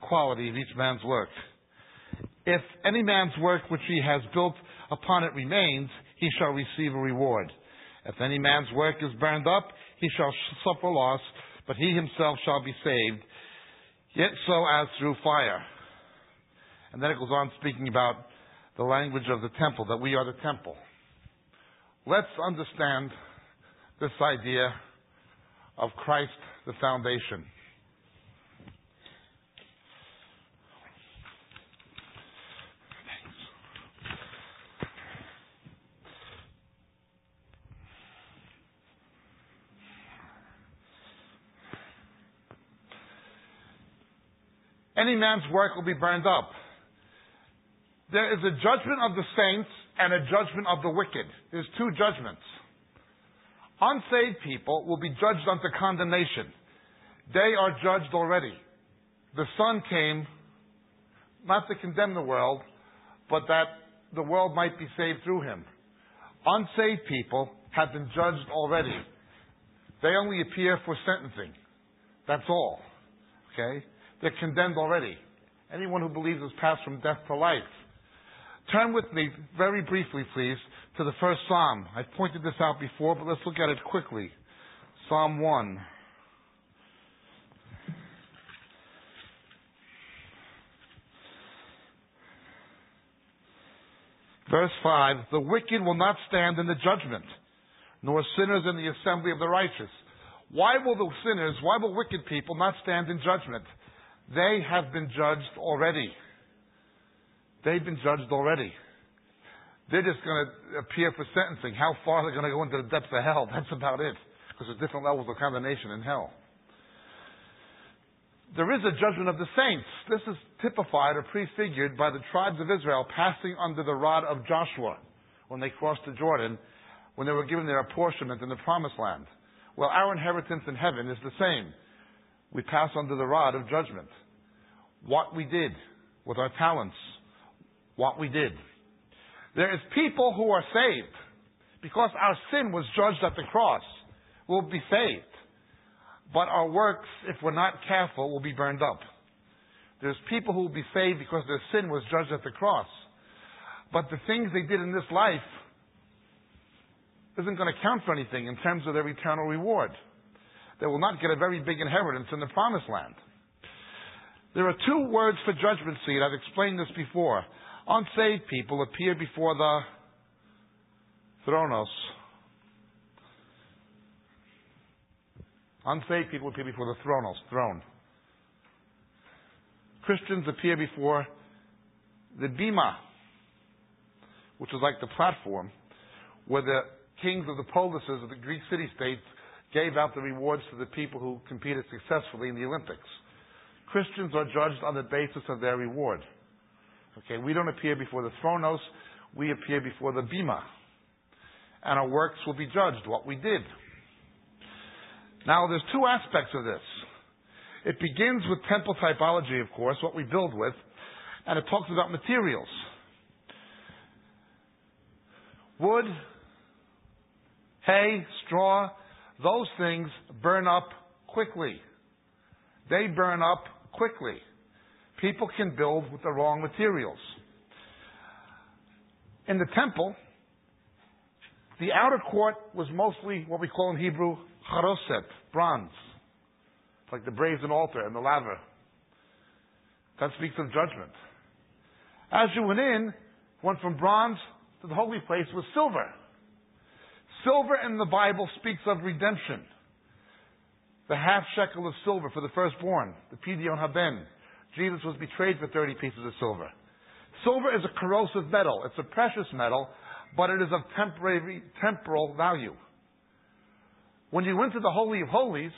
Quality of each man's work. If any man's work which he has built upon it remains, he shall receive a reward. If any man's work is burned up, he shall suffer loss, but he himself shall be saved, yet so as through fire. And then it goes on speaking about the language of the temple, that we are the temple. Let's understand this idea of Christ, the foundation. Any man's work will be burned up. There is a judgment of the saints and a judgment of the wicked. There's two judgments. Unsaved people will be judged unto condemnation. They are judged already. The Son came not to condemn the world, but that the world might be saved through him. Unsaved people have been judged already. They only appear for sentencing. That's all. Okay? They're condemned already. Anyone who believes has passed from death to life. Turn with me very briefly, please, to the first Psalm. I've pointed this out before, but let's look at it quickly. Psalm 1. Verse 5 The wicked will not stand in the judgment, nor sinners in the assembly of the righteous. Why will the sinners, why will wicked people not stand in judgment? They have been judged already. They've been judged already. They're just going to appear for sentencing. How far they're going to go into the depths of hell, that's about it. Because there's different levels of condemnation in hell. There is a judgment of the saints. This is typified or prefigured by the tribes of Israel passing under the rod of Joshua when they crossed the Jordan, when they were given their apportionment in the promised land. Well, our inheritance in heaven is the same. We pass under the rod of judgment. What we did with our talents, what we did. There is people who are saved because our sin was judged at the cross. We'll be saved. But our works, if we're not careful, will be burned up. There's people who will be saved because their sin was judged at the cross. But the things they did in this life isn't going to count for anything in terms of their eternal reward. They will not get a very big inheritance in the promised land. There are two words for judgment seat. I've explained this before. Unsaved people appear before the thronos. Unsaved people appear before the thronos, throne. Christians appear before the bema, which is like the platform where the kings of the polises of the Greek city states gave out the rewards to the people who competed successfully in the Olympics. Christians are judged on the basis of their reward. Okay, we don't appear before the thronos, we appear before the bema. And our works will be judged, what we did. Now, there's two aspects of this. It begins with temple typology, of course, what we build with, and it talks about materials. Wood, hay, straw, those things burn up quickly. They burn up quickly. People can build with the wrong materials. In the temple, the outer court was mostly what we call in Hebrew charoset, bronze. Like the brazen altar and the laver. That speaks of judgment. As you went in, went from bronze to the holy place was silver. Silver in the Bible speaks of redemption. The half shekel of silver for the firstborn, the pidyon haben. Jesus was betrayed for 30 pieces of silver. Silver is a corrosive metal. It's a precious metal, but it is of temporary, temporal value. When you went to the Holy of Holies,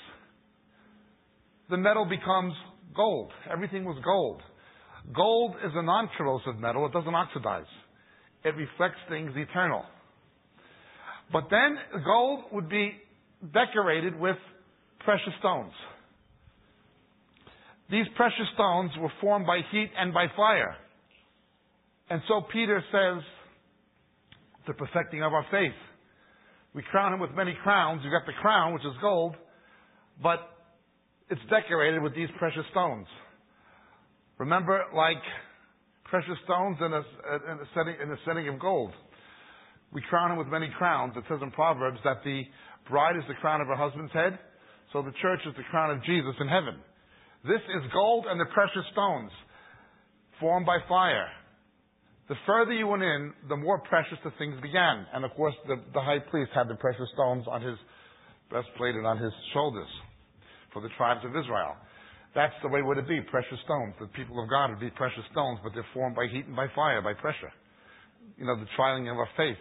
the metal becomes gold. Everything was gold. Gold is a non corrosive metal, it doesn't oxidize. It reflects things eternal. But then gold would be decorated with precious stones. These precious stones were formed by heat and by fire. And so Peter says, the perfecting of our faith. We crown him with many crowns. You've got the crown, which is gold, but it's decorated with these precious stones. Remember, like precious stones in a, in a, setting, in a setting of gold. We crown him with many crowns. It says in Proverbs that the bride is the crown of her husband's head, so the church is the crown of Jesus in heaven. This is gold and the precious stones formed by fire. The further you went in, the more precious the things began. And of course, the, the high priest had the precious stones on his breastplate and on his shoulders for the tribes of Israel. That's the way would it be, precious stones. The people of God would be precious stones, but they're formed by heat and by fire, by pressure. You know, the trialing of our faith.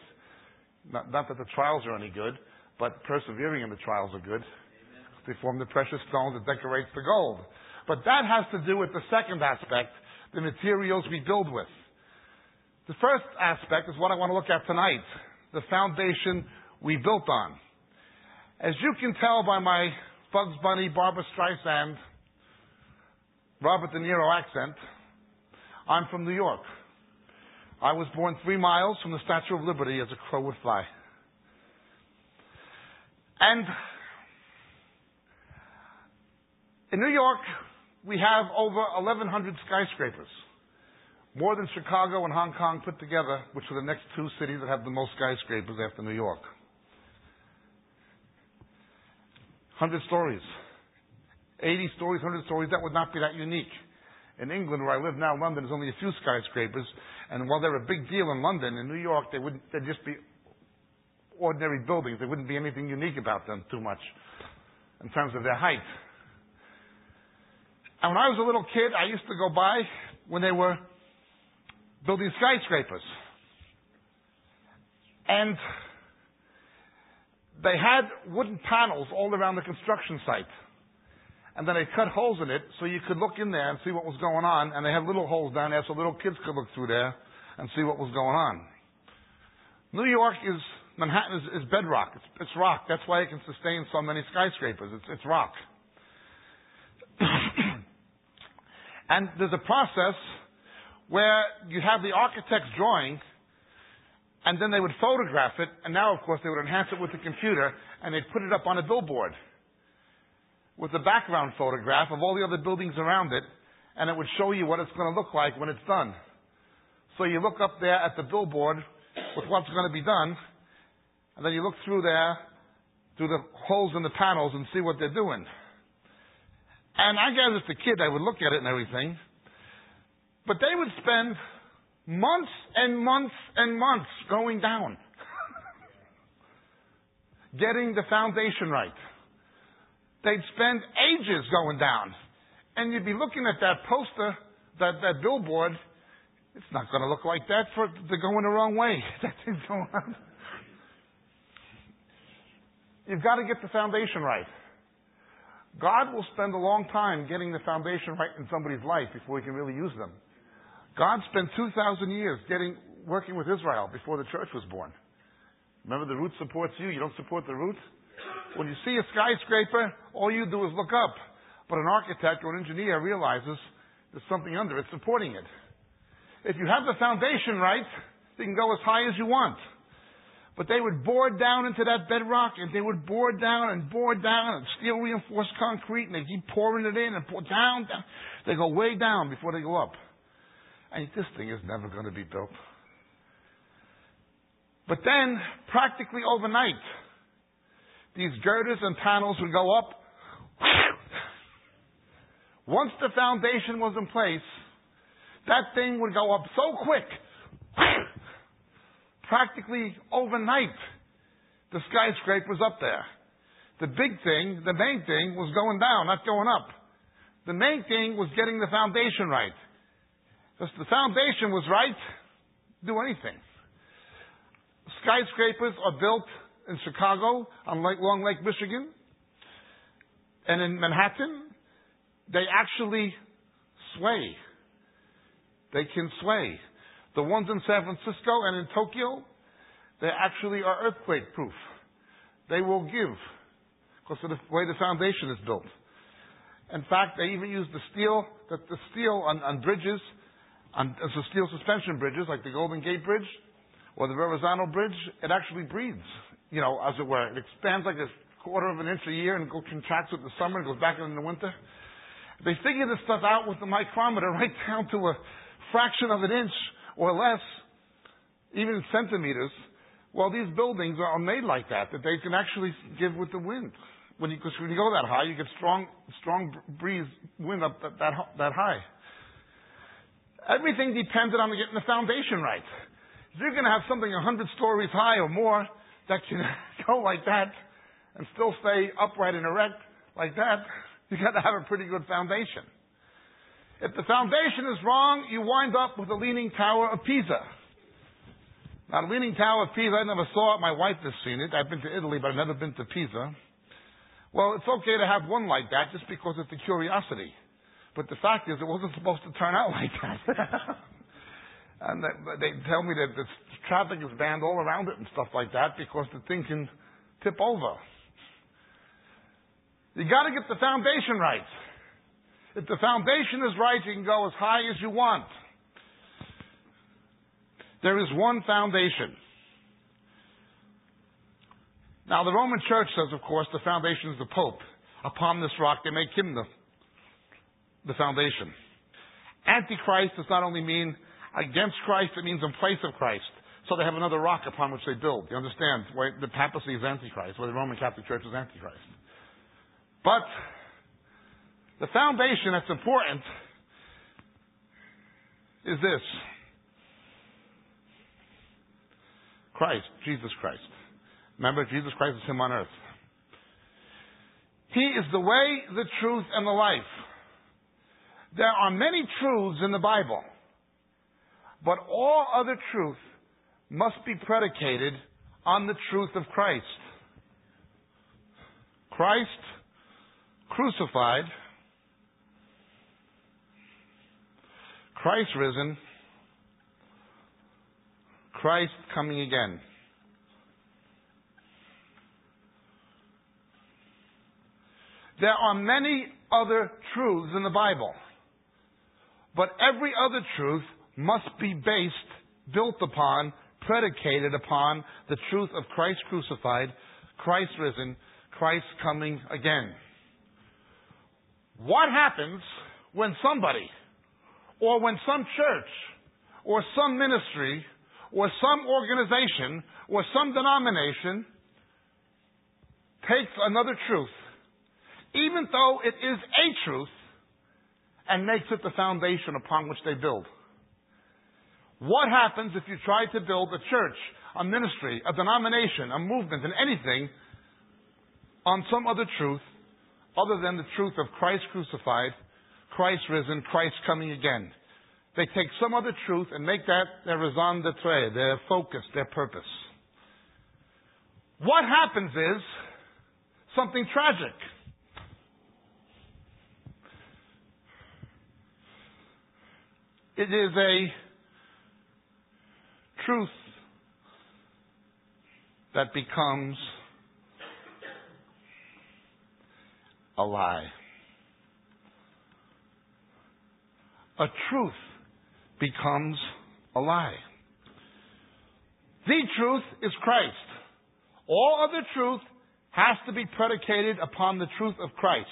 Not, not that the trials are any good, but persevering in the trials are good. Amen. They form the precious stones that decorates the gold. But that has to do with the second aspect, the materials we build with. The first aspect is what I want to look at tonight the foundation we built on. As you can tell by my Bugs Bunny, Barbra Streisand, Robert De Niro accent, I'm from New York. I was born three miles from the Statue of Liberty as a crow would fly. And in New York, we have over 1,100 skyscrapers. More than Chicago and Hong Kong put together, which are the next two cities that have the most skyscrapers after New York. 100 stories. 80 stories, 100 stories, that would not be that unique. In England, where I live now, London, there's only a few skyscrapers, and while they're a big deal in London, in New York, they wouldn't, they'd just be ordinary buildings. There wouldn't be anything unique about them too much in terms of their height. And when I was a little kid, I used to go by when they were building skyscrapers. And they had wooden panels all around the construction site. And then they cut holes in it so you could look in there and see what was going on. And they had little holes down there so little kids could look through there and see what was going on. New York is, Manhattan is, is bedrock. It's, it's, rock. That's why it can sustain so many skyscrapers. It's, it's rock. and there's a process where you have the architect's drawing, and then they would photograph it, and now, of course, they would enhance it with the computer, and they'd put it up on a billboard with a background photograph of all the other buildings around it, and it would show you what it's going to look like when it's done. So you look up there at the billboard with what's going to be done, and then you look through there, through the holes in the panels, and see what they're doing. And I guess as a kid, I would look at it and everything, but they would spend months and months and months going down, getting the foundation right. They'd spend ages going down. And you'd be looking at that poster, that, that billboard, it's not going to look like that for they're going the wrong way. That thing's going on. You've got to get the foundation right. God will spend a long time getting the foundation right in somebody's life before he can really use them. God spent 2,000 years getting, working with Israel before the church was born. Remember, the root supports you, you don't support the root? When you see a skyscraper, all you do is look up. But an architect or an engineer realizes there's something under it supporting it. If you have the foundation right, you can go as high as you want. But they would bore down into that bedrock and they would bore down and bore down and steel reinforced concrete and they keep pouring it in and pour down, down. They go way down before they go up. And this thing is never going to be built. But then, practically overnight, these girders and panels would go up. Once the foundation was in place, that thing would go up so quick, practically overnight, the skyscraper's up there. The big thing, the main thing, was going down, not going up. The main thing was getting the foundation right. If the foundation was right, do anything. Skyscrapers are built in Chicago on Lake, Long Lake, Michigan, and in Manhattan, they actually sway. They can sway. The ones in San Francisco and in Tokyo, they actually are earthquake proof. They will give because of the way the foundation is built. In fact, they even use the steel, the, the steel on, on bridges, on, on steel suspension bridges like the Golden Gate Bridge or the Verrazano Bridge. It actually breathes you know, as it were. It expands like a quarter of an inch a year and contracts with the summer and goes back in the winter. They figure this stuff out with the micrometer right down to a fraction of an inch or less, even centimeters. Well, these buildings are made like that, that they can actually give with the wind. When you, when you go that high, you get strong, strong breeze, wind up that, that, that high. Everything depended on getting the foundation right. If you're going to have something 100 stories high or more that can go like that and still stay upright and erect like that, you got to have a pretty good foundation. If the foundation is wrong, you wind up with the Leaning Tower of Pisa. Now, the Leaning Tower of Pisa, I never saw it. My wife has seen it. I've been to Italy, but I've never been to Pisa. Well, it's okay to have one like that just because it's a curiosity. But the fact is, it wasn't supposed to turn out like that. and they tell me that the traffic is banned all around it and stuff like that because the thing can tip over. You got to get the foundation right. If the foundation is right, you can go as high as you want. There is one foundation. Now, the Roman Church says, of course, the foundation is the Pope. Upon this rock, they make him the, the foundation. Antichrist does not only mean against Christ, it means in place of Christ. So they have another rock upon which they build. You understand why the papacy is Antichrist, why the Roman Catholic Church is Antichrist. But the foundation that's important is this Christ, Jesus Christ. Remember, Jesus Christ is Him on earth. He is the way, the truth, and the life. There are many truths in the Bible, but all other truth must be predicated on the truth of Christ. Christ crucified, Christ risen, Christ coming again. There are many other truths in the Bible, but every other truth must be based, built upon, predicated upon the truth of Christ crucified, Christ risen, Christ coming again. What happens when somebody, or when some church, or some ministry, or some organization, or some denomination takes another truth even though it is a truth, and makes it the foundation upon which they build. What happens if you try to build a church, a ministry, a denomination, a movement, and anything on some other truth other than the truth of Christ crucified, Christ risen, Christ coming again? They take some other truth and make that their raison d'etre, their focus, their purpose. What happens is something tragic. It is a truth that becomes a lie. A truth becomes a lie. The truth is Christ. All other truth has to be predicated upon the truth of Christ.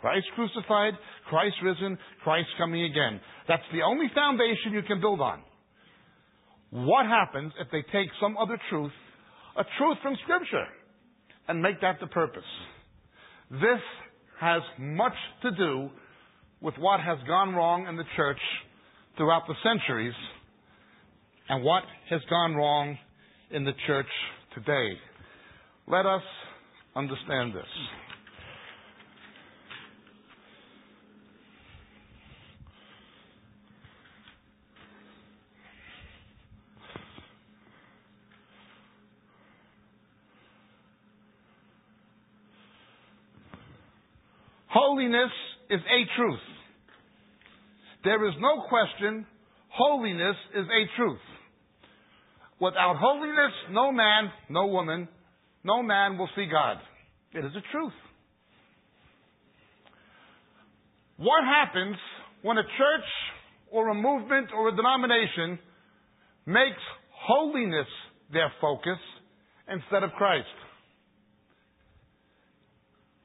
Christ crucified, Christ risen, Christ coming again. That's the only foundation you can build on. What happens if they take some other truth, a truth from Scripture, and make that the purpose? This has much to do with what has gone wrong in the church throughout the centuries and what has gone wrong in the church today. Let us understand this. Holiness is a truth. There is no question, holiness is a truth. Without holiness, no man, no woman, no man will see God. It is a truth. What happens when a church or a movement or a denomination makes holiness their focus instead of Christ.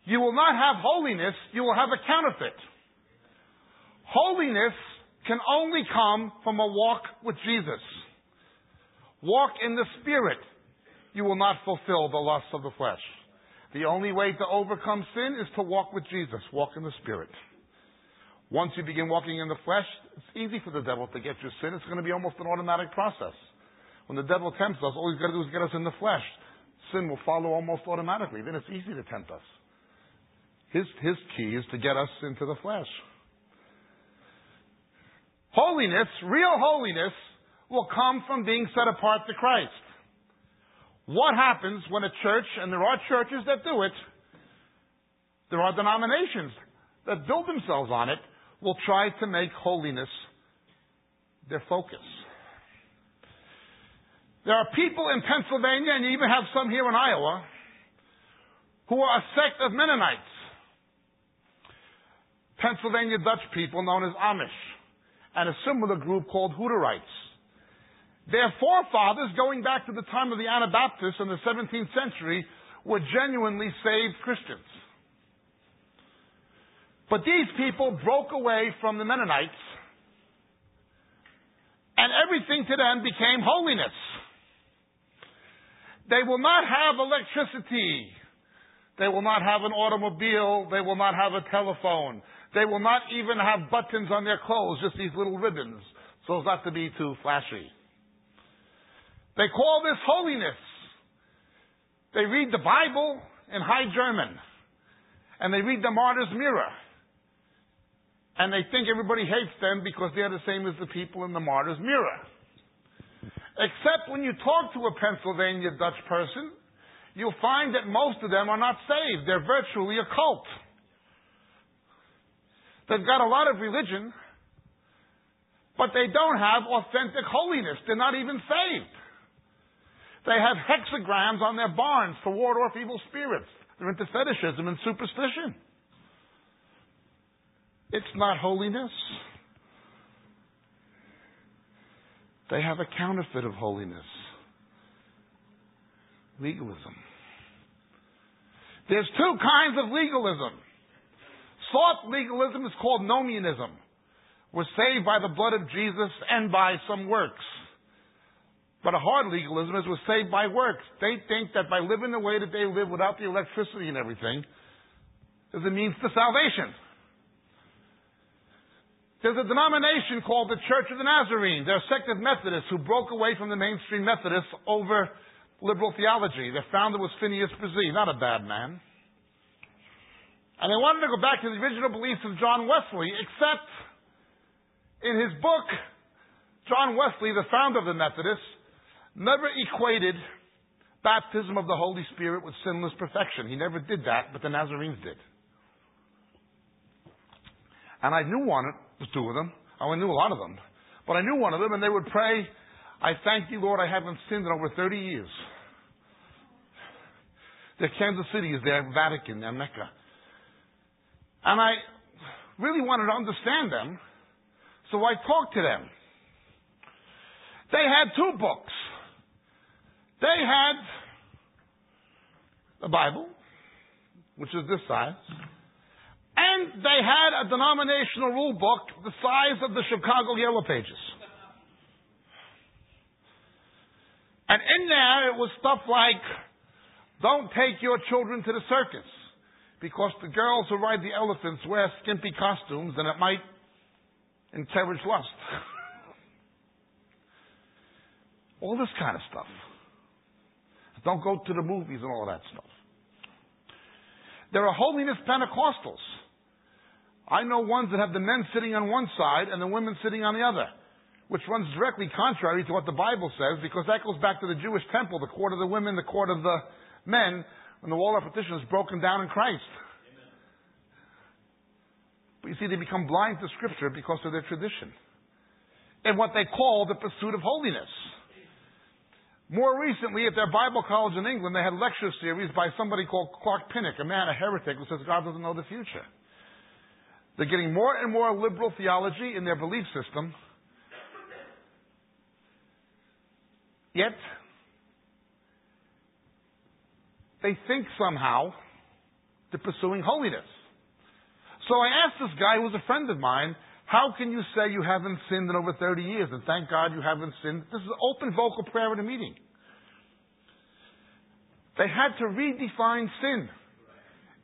You will not have holiness, you will have a counterfeit. Holiness can only come from a walk with Jesus. Walk in the Spirit. You will not fulfill the lusts of the flesh. The only way to overcome sin is to walk with Jesus, walk in the Spirit. Once you begin walking in the flesh, it's easy for the devil to get you sin. It's going to be almost an automatic process. When the devil tempts us, all he's got to do is get us in the flesh. Sin will follow almost automatically. Then it's easy to tempt us. His, his key is to get us into the flesh. Holiness, real holiness, will come from being set apart to Christ. What happens when a church, and there are churches that do it, there are denominations that build themselves on it, will try to make holiness their focus. There are people in Pennsylvania, and you even have some here in Iowa, who are a sect of Mennonites. Pennsylvania Dutch people known as Amish, and a similar group called Hutterites. Their forefathers, going back to the time of the Anabaptists in the 17th century, were genuinely saved Christians. But these people broke away from the Mennonites, and everything to them became holiness. They will not have electricity. They will not have an automobile. They will not have a telephone. They will not even have buttons on their clothes, just these little ribbons, so as not to be too flashy. They call this holiness. They read the Bible in High German, and they read the Martyr's Mirror. And they think everybody hates them because they're the same as the people in the Martyr's Mirror. Except when you talk to a Pennsylvania Dutch person, you'll find that most of them are not saved. They're virtually a cult. They've got a lot of religion, but they don't have authentic holiness. They're not even saved. They have hexagrams on their barns to ward off evil spirits. They're into fetishism and superstition. It's not holiness. They have a counterfeit of holiness legalism. There's two kinds of legalism Soft legalism is called nomianism. We're saved by the blood of Jesus and by some works. But a hard legalism is we're saved by works. They think that by living the way that they live without the electricity and everything is a means to salvation. There's a denomination called the Church of the Nazarene. They're a sect of Methodists who broke away from the mainstream Methodists over liberal theology. Their founder was Phineas Bresee, not a bad man. And I wanted to go back to the original beliefs of John Wesley, except in his book, John Wesley, the founder of the Methodists, never equated baptism of the Holy Spirit with sinless perfection. He never did that, but the Nazarenes did. And I knew one, the two of them. Oh, I knew a lot of them. But I knew one of them, and they would pray, I thank you, Lord, I haven't sinned in over 30 years. Their Kansas City is their Vatican, their Mecca. And I really wanted to understand them, so I talked to them. They had two books. They had the Bible, which is this size, and they had a denominational rule book the size of the Chicago Yellow Pages. And in there it was stuff like, don't take your children to the circus because the girls who ride the elephants wear skimpy costumes and it might encourage lust. all this kind of stuff. Don't go to the movies and all that stuff. There are holiness Pentecostals. I know ones that have the men sitting on one side and the women sitting on the other, which runs directly contrary to what the Bible says because that goes back to the Jewish temple, the court of the women, the court of the men, when the wall of partition is broken down in Christ. But you see, they become blind to Scripture because of their tradition and what they call the pursuit of holiness. More recently, at their Bible college in England, they had lecture series by somebody called Clark Pinnock, a man, a heretic, who says God doesn't know the future. They're getting more and more liberal theology in their belief system. Yet, they think somehow they're pursuing holiness. So I asked this guy who was a friend of mine, how can you say you haven't sinned in over 30 years? And thank God you haven't sinned. This is open vocal prayer at a meeting. They had to redefine sin.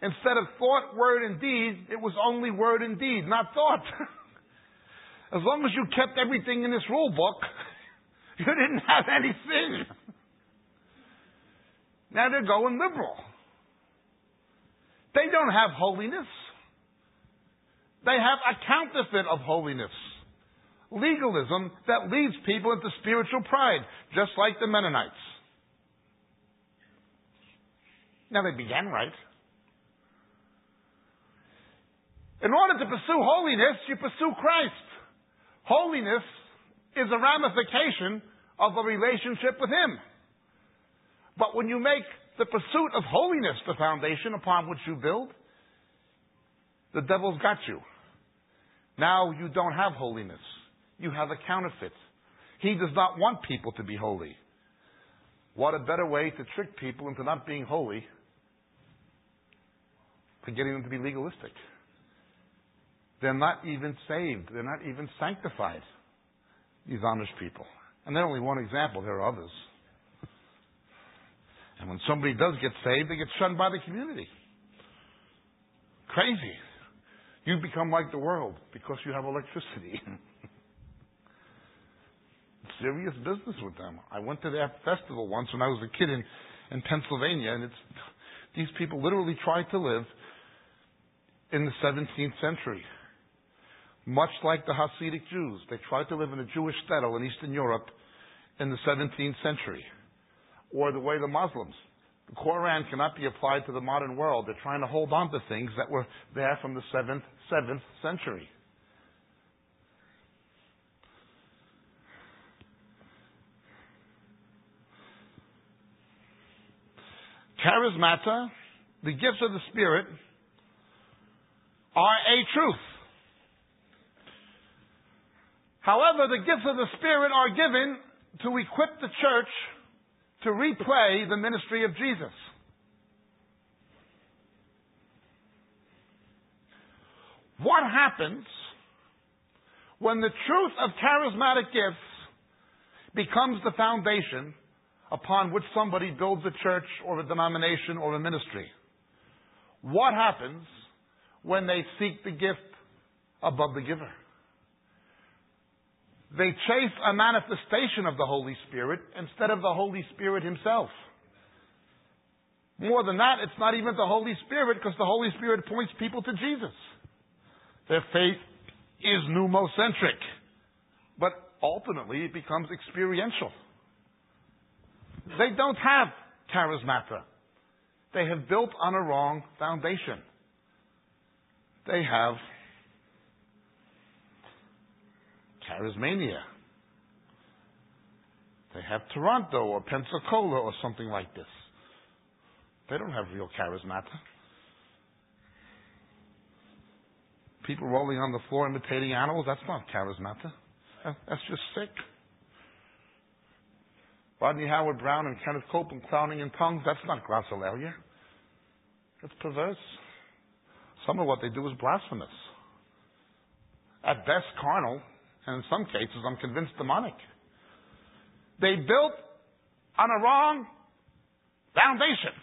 Instead of thought, word, and deed, it was only word and deed, not thought. as long as you kept everything in this rule book, you didn't have any sin. Now they're going liberal. They don't have holiness. They have a counterfeit of holiness. Legalism that leads people into spiritual pride, just like the Mennonites. Now they began right. In order to pursue holiness, you pursue Christ. Holiness is a ramification of a relationship with Him. But when you make the pursuit of holiness the foundation upon which you build, the devil's got you. Now you don't have holiness. You have a counterfeit. He does not want people to be holy. What a better way to trick people into not being holy for getting them to be legalistic. They're not even saved. They're not even sanctified, these honest people. And they're only one example. There are others. And when somebody does get saved, they get shunned by the community. Crazy. You become like the world because you have electricity. Serious business with them. I went to their festival once when I was a kid in, in Pennsylvania, and it's these people literally tried to live in the 17th century. Much like the Hasidic Jews. They tried to live in a Jewish shtetl in Eastern Europe in the 17th century or the way the Muslims. The Quran cannot be applied to the modern world. They're trying to hold on to things that were there from the seventh, seventh century. Charismata, the gifts of the Spirit, are a truth. However, the gifts of the Spirit are given to equip the church to replay the ministry of Jesus. What happens when the truth of charismatic gifts becomes the foundation upon which somebody builds a church or a denomination or a ministry? What happens when they seek the gift above the giver? They chase a manifestation of the Holy Spirit instead of the Holy Spirit Himself. More than that, it's not even the Holy Spirit because the Holy Spirit points people to Jesus. Their faith is pneumocentric, but ultimately it becomes experiential. They don't have charismata. They have built on a wrong foundation. They have charismania. They have Toronto or Pensacola or something like this. They don't have real charismata. People rolling on the floor imitating animals, that's not charismata. That's just sick. Rodney Howard-Browne and Kenneth Copeland clowning in tongues, that's not glossolalia. That's perverse. Some of what they do is blasphemous. At best, carnal, and in some cases, I'm convinced demonic. They built on a wrong foundation.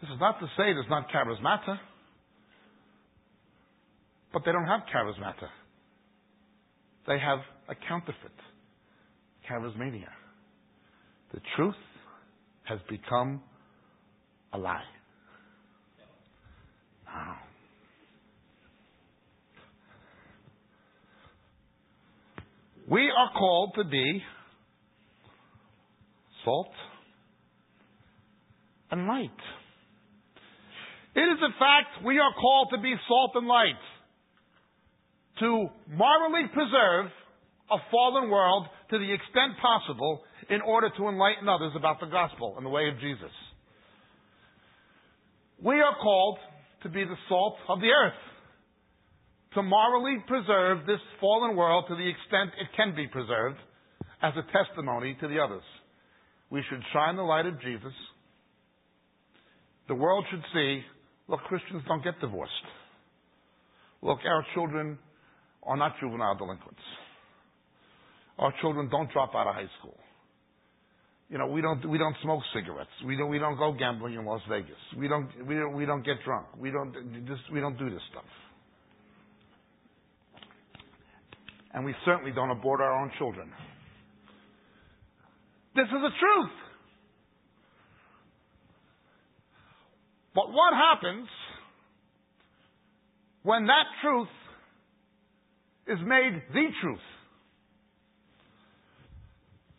This is not to say there's not charismata, but they don't have charismata. They have a counterfeit, charismania. The truth has become a lie. Now, We are called to be salt and light. It is a fact we are called to be salt and light, to morally preserve a fallen world to the extent possible in order to enlighten others about the gospel and the way of Jesus. We are called to be the salt of the earth to morally preserve this fallen world to the extent it can be preserved as a testimony to the others. We should shine the light of Jesus. The world should see look, Christians don't get divorced. Look, our children are not juvenile delinquents. Our children don't drop out of high school. You know, we don't we don't smoke cigarettes. We don't we don't go gambling in Las Vegas. We don't we don't we don't get drunk. We don't just we don't do this stuff. And we certainly don't abort our own children. This is the truth. But what happens when that truth is made the truth?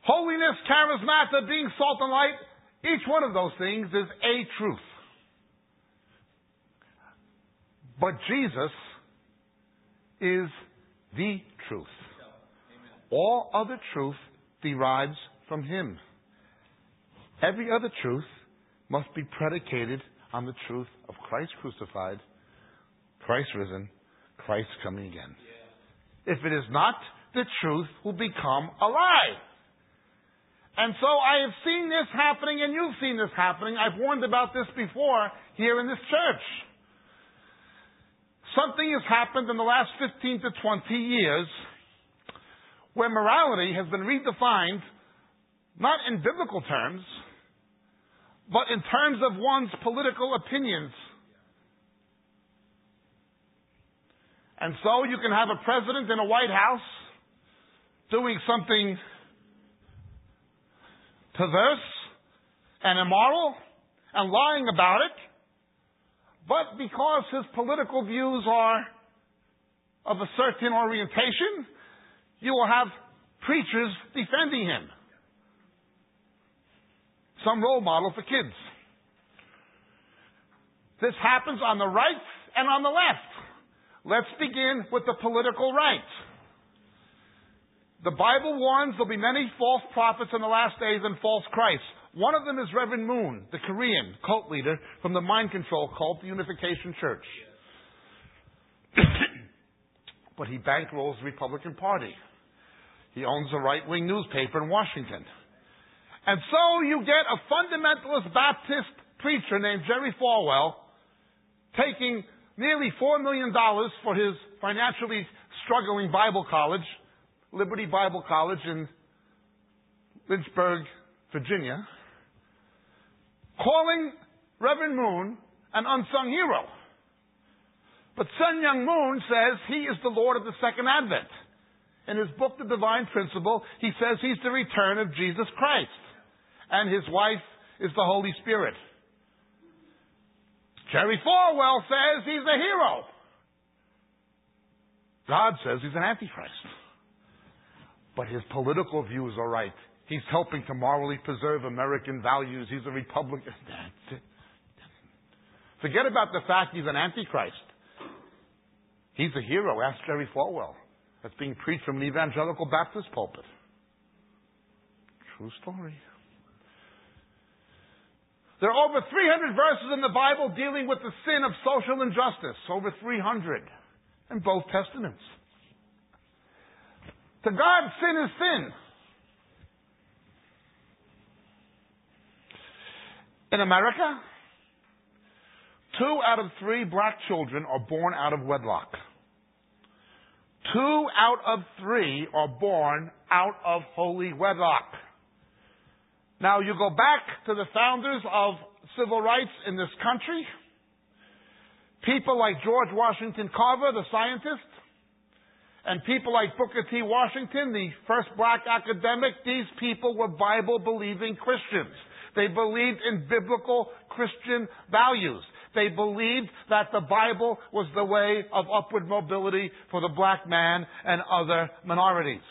Holiness, charismata, being salt and light, each one of those things is a truth. But Jesus is the truth. All other truth derives from Him. Every other truth must be predicated on the truth of Christ crucified, Christ risen, Christ coming again. If it is not, the truth will become a lie. And so I have seen this happening and you've seen this happening. I've warned about this before here in this church. Something has happened in the last 15 to 20 years where morality has been redefined not in biblical terms, but in terms of one's political opinions. And so you can have a president in a White House doing something perverse and immoral and lying about it, but because his political views are of a certain orientation, you will have preachers defending him. Some role model for kids. This happens on the right and on the left. Let's begin with the political right. The Bible warns there'll be many false prophets in the last days and false Christs. One of them is Reverend Moon, the Korean cult leader from the mind control cult, the Unification Church. but he bankrolls the Republican Party. He owns a right wing newspaper in Washington. And so you get a fundamentalist Baptist preacher named Jerry Falwell taking nearly $4 million for his financially struggling Bible college Liberty Bible College in Lynchburg, Virginia, calling Reverend Moon an unsung hero. But Sun Myung Moon says he is the Lord of the Second Advent. In his book, The Divine Principle, he says he's the return of Jesus Christ. And his wife is the Holy Spirit. Jerry Falwell says he's a hero. God says he's an antichrist but his political views are right. He's helping to morally preserve American values. He's a Republican. That's it. Forget about the fact he's an antichrist. He's a hero. Ask Jerry Falwell. That's being preached from an evangelical Baptist pulpit. True story. There are over 300 verses in the Bible dealing with the sin of social injustice. Over 300 in both Testaments. To God, sin is sin. In America, two out of three black children are born out of wedlock. Two out of three are born out of holy wedlock. Now, you go back to the founders of civil rights in this country, people like George Washington Carver, the scientist, and people like Booker T. Washington, the first black academic, these people were Bible believing Christians. They believed in biblical Christian values. They believed that the Bible was the way of upward mobility for the black man and other minorities.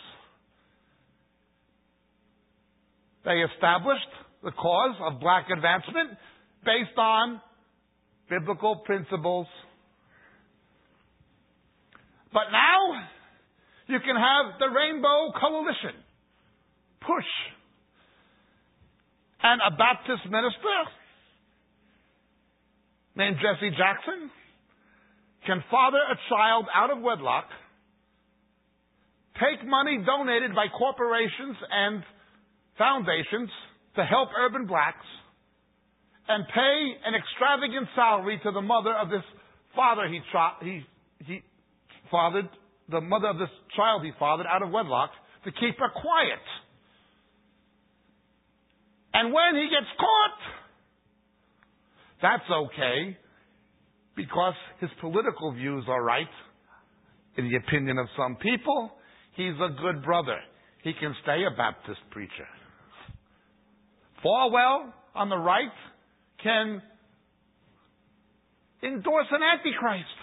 They established the cause of black advancement based on biblical principles. But now, you can have the Rainbow Coalition. Push. And a Baptist minister named Jesse Jackson can father a child out of wedlock, take money donated by corporations and foundations to help urban blacks and pay an extravagant salary to the mother of this father he, tra- he, he fathered, the mother of this child he fathered out of wedlock to keep her quiet. And when he gets caught, that's okay because his political views are right. In the opinion of some people, he's a good brother. He can stay a Baptist preacher. Falwell on the right can endorse an antichrist.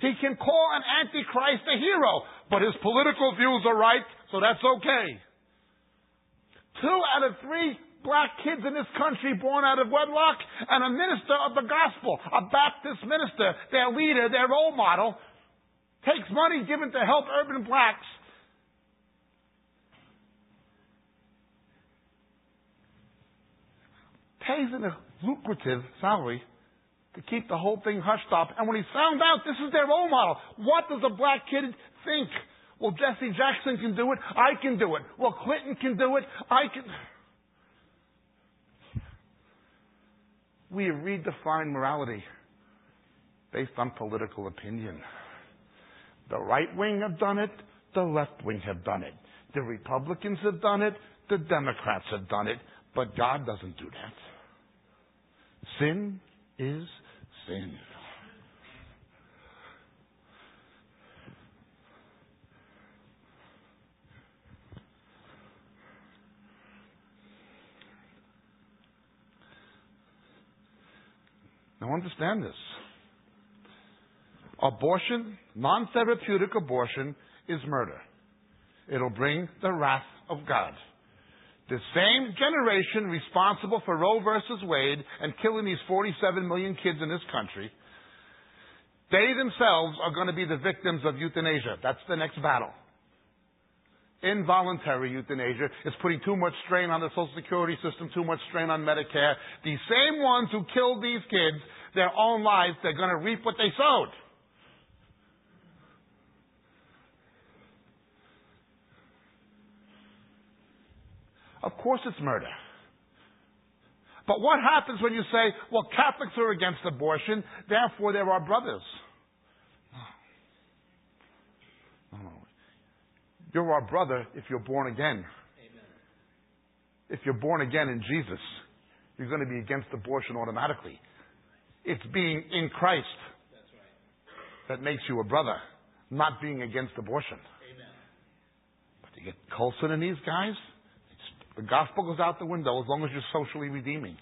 He can call an antichrist a hero, but his political views are right, so that's okay. Two out of three black kids in this country born out of wedlock, and a minister of the gospel, a Baptist minister, their leader, their role model, takes money given to help urban blacks. Pays in a lucrative salary to keep the whole thing hushed up. And when he found out this is their role model, what does a black kid think? Well, Jesse Jackson can do it. I can do it. Well, Clinton can do it. I can. We redefine morality based on political opinion. The right wing have done it. The left wing have done it. The Republicans have done it. The Democrats have done it. But God doesn't do that. Sin is sin. Now understand this. Abortion, non therapeutic abortion, is murder. It'll bring the wrath of God. The same generation responsible for Roe versus Wade and killing these 47 million kids in this country, they themselves are going to be the victims of euthanasia. That's the next battle. Involuntary euthanasia is putting too much strain on the Social Security system, too much strain on Medicare. These same ones who killed these kids, their own lives, they're going to reap what they sowed. Of course it's murder. But what happens when you say, well, Catholics are against abortion, therefore they're our brothers? No, no. You're our brother if you're born again. Amen. If you're born again in Jesus, you're going to be against abortion automatically. It's being in Christ right. that makes you a brother, not being against abortion. Amen. But you get Colson and these guys, the gospel goes out the window as long as you're socially redeeming.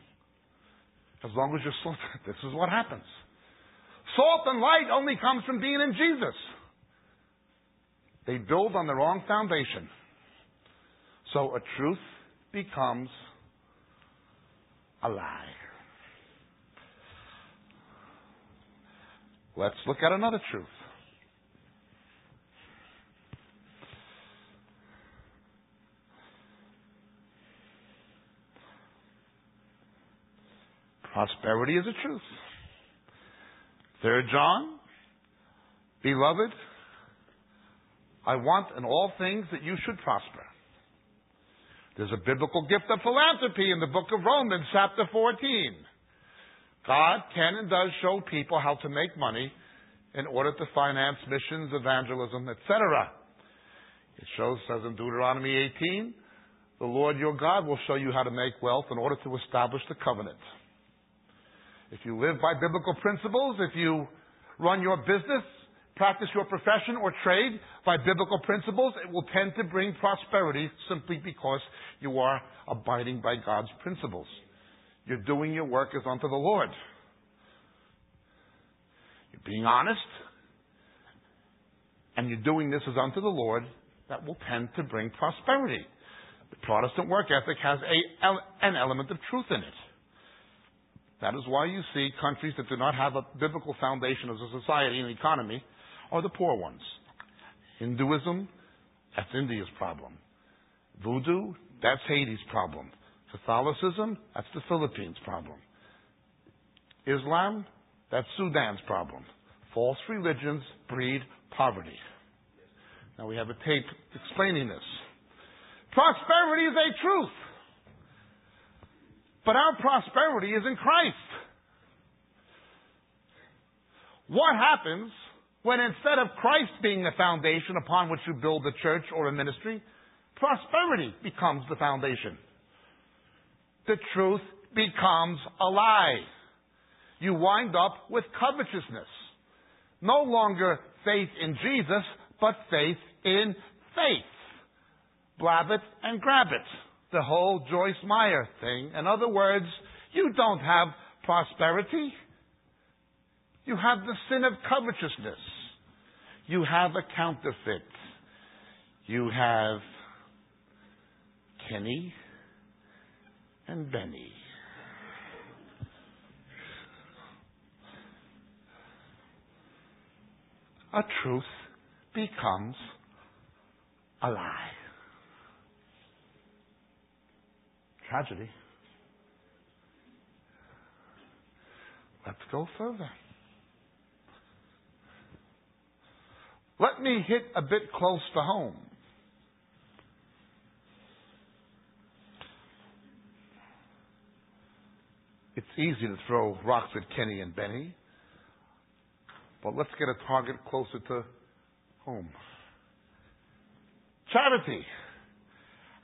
As long as you're. This is what happens. Salt and light only comes from being in Jesus. They build on the wrong foundation. So a truth becomes a lie. Let's look at another truth. Prosperity is a truth. Third John, beloved, I want in all things that you should prosper. There's a biblical gift of philanthropy in the book of Romans, chapter 14. God can and does show people how to make money in order to finance missions, evangelism, etc. It shows, says in Deuteronomy 18, the Lord your God will show you how to make wealth in order to establish the covenant. If you live by biblical principles, if you run your business, practice your profession or trade by biblical principles, it will tend to bring prosperity simply because you are abiding by God's principles. You're doing your work as unto the Lord. You're being honest, and you're doing this as unto the Lord, that will tend to bring prosperity. The Protestant work ethic has a, an element of truth in it. That is why you see countries that do not have a biblical foundation as a society and economy are the poor ones. Hinduism, that's India's problem. Voodoo, that's Haiti's problem. Catholicism, that's the Philippines' problem. Islam, that's Sudan's problem. False religions breed poverty. Now we have a tape explaining this. Prosperity is a truth. But our prosperity is in Christ. What happens when instead of Christ being the foundation upon which you build a church or a ministry, prosperity becomes the foundation? The truth becomes a lie. You wind up with covetousness. No longer faith in Jesus, but faith in faith. Blab it and grab it. The whole Joyce Meyer thing. In other words, you don't have prosperity. You have the sin of covetousness. You have a counterfeit. You have Kenny and Benny. A truth becomes a lie. Tragedy. Let's go further. Let me hit a bit close to home. It's easy to throw rocks at Kenny and Benny, but let's get a target closer to home. Charity.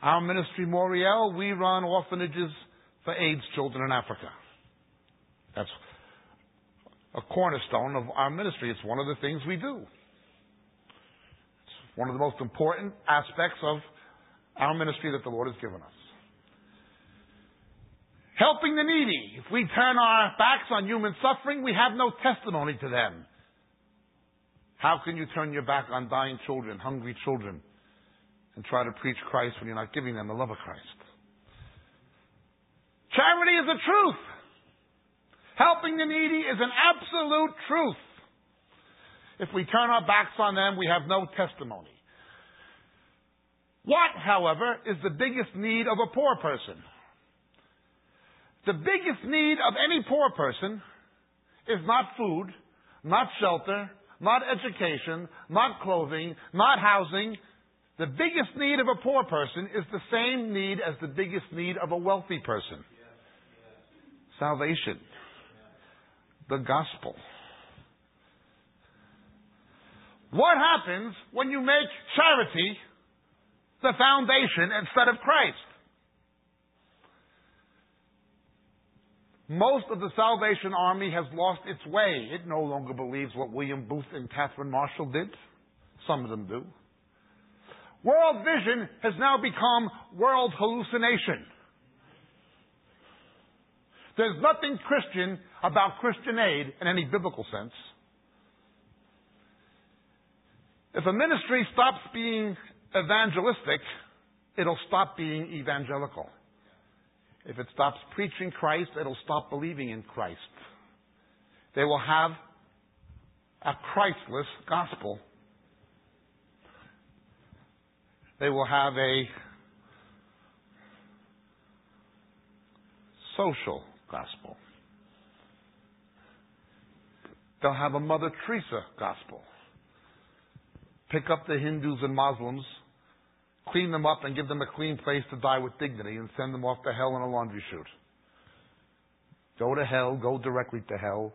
Our ministry, Moriel, we run orphanages for AIDS children in Africa. That's a cornerstone of our ministry. It's one of the things we do. One of the most important aspects of our ministry that the Lord has given us. Helping the needy. If we turn our backs on human suffering, we have no testimony to them. How can you turn your back on dying children, hungry children, and try to preach Christ when you're not giving them the love of Christ? Charity is a truth. Helping the needy is an absolute truth. If we turn our backs on them, we have no testimony. What, however, is the biggest need of a poor person? The biggest need of any poor person is not food, not shelter, not education, not clothing, not housing. The biggest need of a poor person is the same need as the biggest need of a wealthy person. Salvation. The gospel. What happens when you make charity the foundation instead of Christ? Most of the Salvation Army has lost its way. It no longer believes what William Booth and Catherine Marshall did. Some of them do. World vision has now become world hallucination. There's nothing Christian about Christian aid in any biblical sense. If a ministry stops being evangelistic, it'll stop being evangelical. If it stops preaching Christ, it'll stop believing in Christ. They will have a Christless gospel. They will have a social gospel. They'll have a Mother Teresa gospel. Pick up the Hindus and Muslims clean them up and give them a clean place to die with dignity and send them off to hell in a laundry chute. Go to hell, go directly to hell.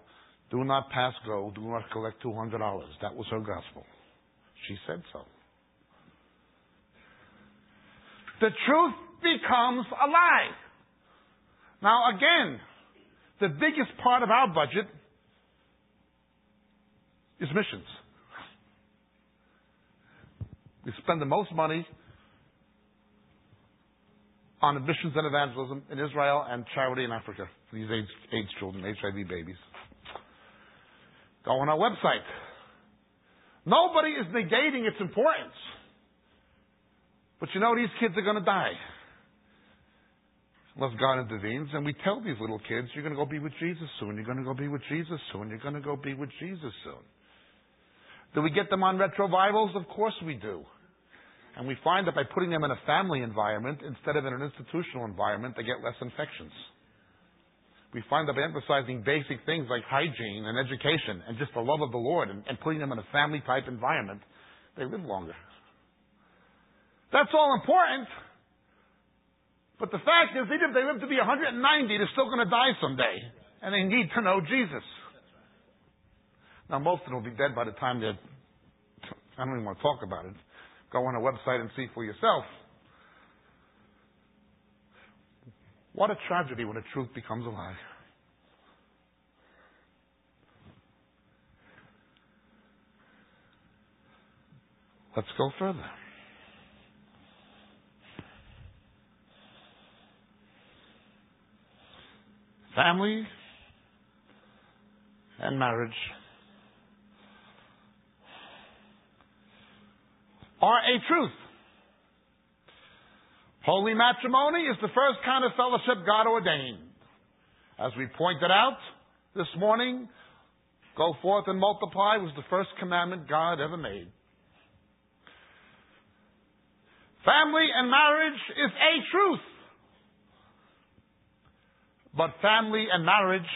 Do not pass go, do not collect $200. That was her gospel. She said so. The truth becomes a lie. Now again, the biggest part of our budget is missions. We spend the most money on missions and evangelism in Israel and charity in Africa for these AIDS, AIDS children, HIV babies. Go on our website. Nobody is negating its importance. But you know, these kids are going to die. Unless God intervenes. And we tell these little kids, you're going to go be with Jesus soon. You're going to go be with Jesus soon. You're going to go be with Jesus soon. Do we get them on retrovirals? Of course we do. And we find that by putting them in a family environment instead of in an institutional environment, they get less infections. We find that by emphasizing basic things like hygiene and education and just the love of the Lord and, and putting them in a family type environment, they live longer. That's all important. But the fact is, even if they live to be 190, they're still going to die someday. And they need to know Jesus. Now, most of them will be dead by the time they're. I don't even want to talk about it. Go on a website and see for yourself. What a tragedy when the truth becomes a lie. Let's go further. Family and marriage are a truth. Holy matrimony is the first kind of fellowship God ordained. As we pointed out this morning, go forth and multiply was the first commandment God ever made. Family and marriage is a truth. But family and marriage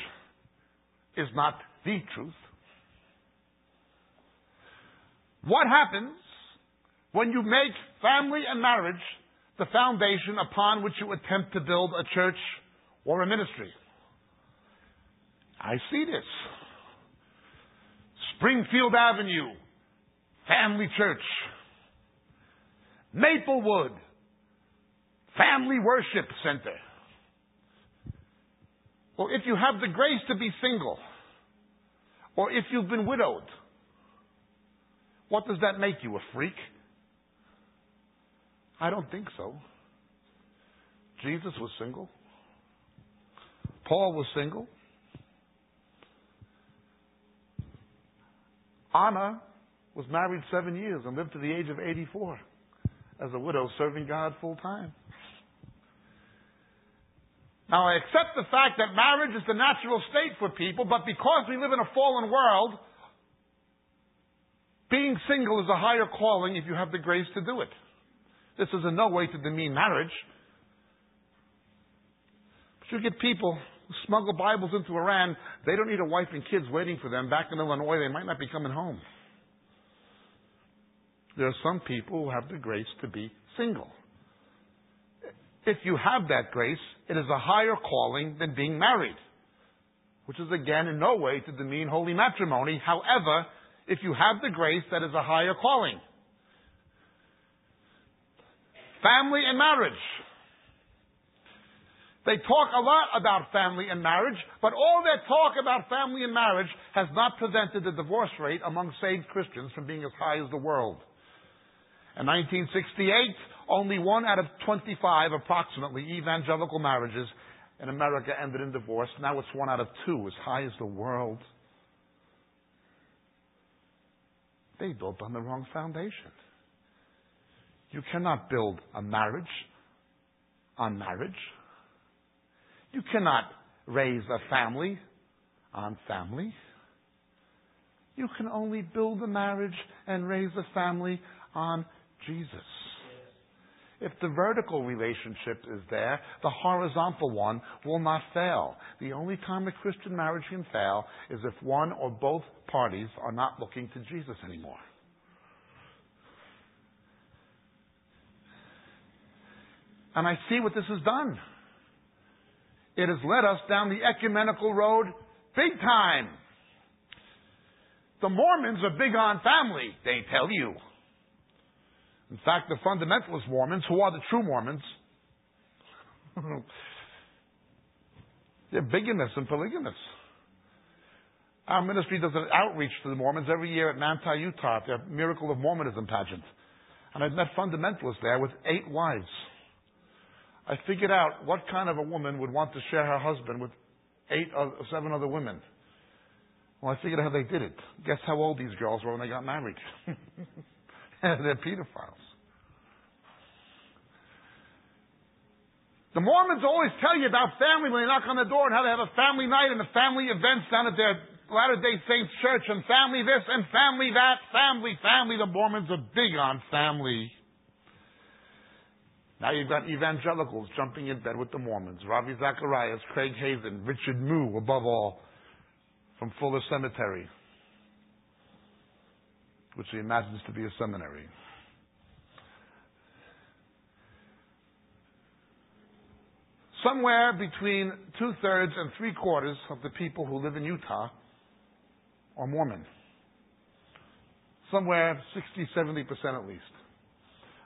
is not the truth. What happens when you make family and marriage the foundation upon which you attempt to build a church or a ministry? I see this. Springfield Avenue, Family Church. Maplewood, Family Worship Center. Well, if you have the grace to be single, or if you've been widowed, what does that make you, a freak? I don't think so. Jesus was single. Paul was single. Anna was married seven years and lived to the age of 84 as a widow serving God full time. Now, I accept the fact that marriage is the natural state for people, but because we live in a fallen world, being single is a higher calling if you have the grace to do it. This is in no way to demean marriage. But you get people who smuggle Bibles into Iran, they don't need a wife and kids waiting for them. Back in Illinois, they might not be coming home. There are some people who have the grace to be single. If you have that grace, it is a higher calling than being married, which is again in no way to demean holy matrimony. However, if you have the grace, that is a higher calling. Family and marriage. They talk a lot about family and marriage, but all their talk about family and marriage has not prevented the divorce rate among saved Christians from being as high as the world. In 1968, only one out of 25 approximately evangelical marriages in America ended in divorce. Now it's one out of two, as high as the world. They built on the wrong foundation. You cannot build a marriage on marriage. You cannot raise a family on family. You can only build a marriage and raise a family on Jesus. If the vertical relationship is there, the horizontal one will not fail. The only time a Christian marriage can fail is if one or both parties are not looking to Jesus anymore. And I see what this has done. It has led us down the ecumenical road big time. The Mormons are big on family, they tell you. In fact, the fundamentalist Mormons, who are the true Mormons, they're bigamists and polygamists. Our ministry does an outreach to the Mormons every year at Manti, Utah, at their Miracle of Mormonism pageant. And I've met fundamentalists there with eight wives. I figured out what kind of a woman would want to share her husband with eight or seven other women. Well, I figured out how they did it. Guess how old these girls were when they got married? They're pedophiles. The Mormons always tell you about family when they knock on the door and how they have a family night and the family events down at their Latter day Saints church and family this and family that, family, family. The Mormons are big on family. Now you've got evangelicals jumping in bed with the Mormons. Ravi Zacharias, Craig Hazen, Richard Mouw, above all, from Fuller Cemetery, which he imagines to be a seminary. somewhere between two thirds and three quarters of the people who live in Utah are Mormon. Somewhere 60, 70% at least.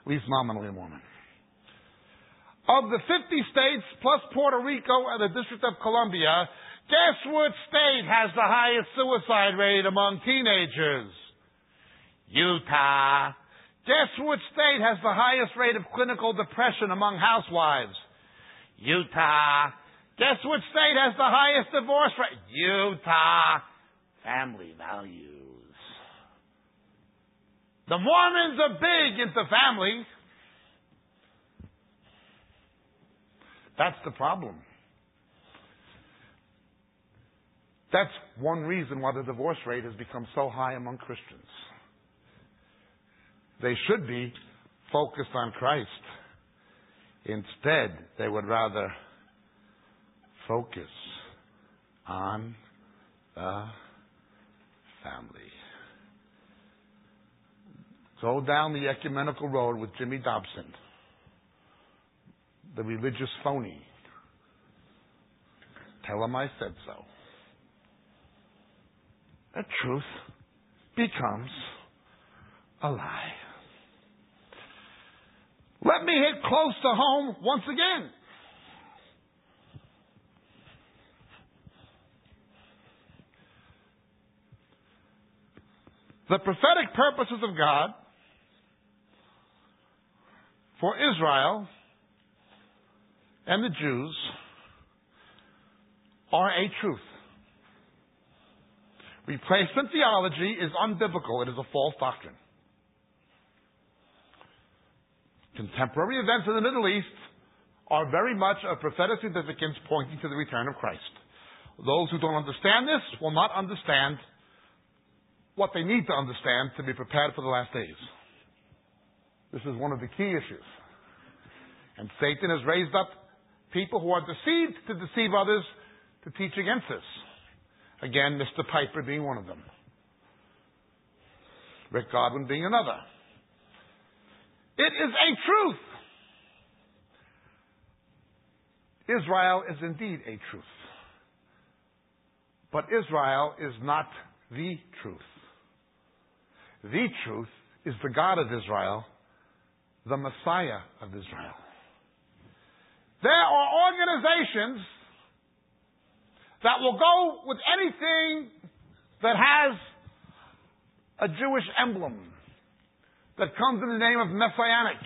At least nominally Mormon. Of the 50 states plus Puerto Rico and the District of Columbia, guess what state has the highest suicide rate among teenagers? Utah. Guess which state has the highest rate of clinical depression among housewives? Utah. Guess which state has the highest divorce rate? Utah. Family values. The Mormons are big into family. That's the problem. That's one reason why the divorce rate has become so high among Christians. They should be focused on Christ. Instead, they would rather focus on the family. Go down the ecumenical road with Jimmy Dobson, the religious phony. Tell him I said so. The truth becomes a lie. Let me hit close to home once again. The prophetic purposes of God for Israel and the Jews are a truth. Replacement theology is unbiblical. It is a false doctrine. Contemporary events in the Middle East are very much of prophetic significance pointing to the return of Christ. Those who don't understand this will not understand what they need to understand to be prepared for the last days. This is one of the key issues. And Satan has raised up people who are deceived to deceive others to teach against this. Again, Mr. Piper being one of them. Rick Godwin being another. It is a truth. Israel is indeed a truth. But Israel is not the truth. The truth is the God of Israel, the Messiah of Israel. There are organizations that will go with anything that has a Jewish emblem that comes in the name of messianic.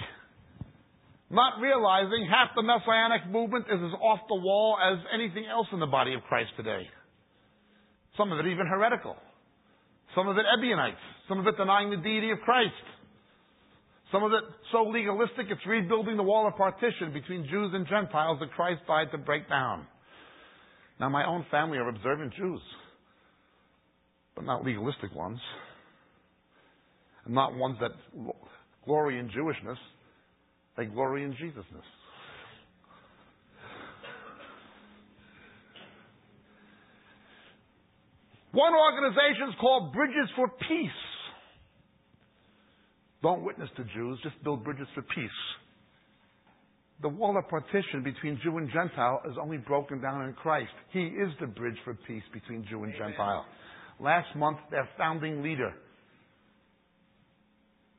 Not realizing half the messianic movement is as off the wall as anything else in the body of Christ today. Some of it even heretical. Some of it Ebionites. Some of it denying the deity of Christ. Some of it so legalistic it's rebuilding the wall of partition between Jews and Gentiles that Christ died to break down. Now, my own family are observant Jews, but not legalistic ones and not ones that glory in Jewishness. They glory in Jesusness. One organization is called Bridges for Peace. Don't witness to Jews, just build bridges for peace. The wall of partition between Jew and Gentile is only broken down in Christ. He is the bridge for peace between Jew and Gentile. Last month, their founding leader,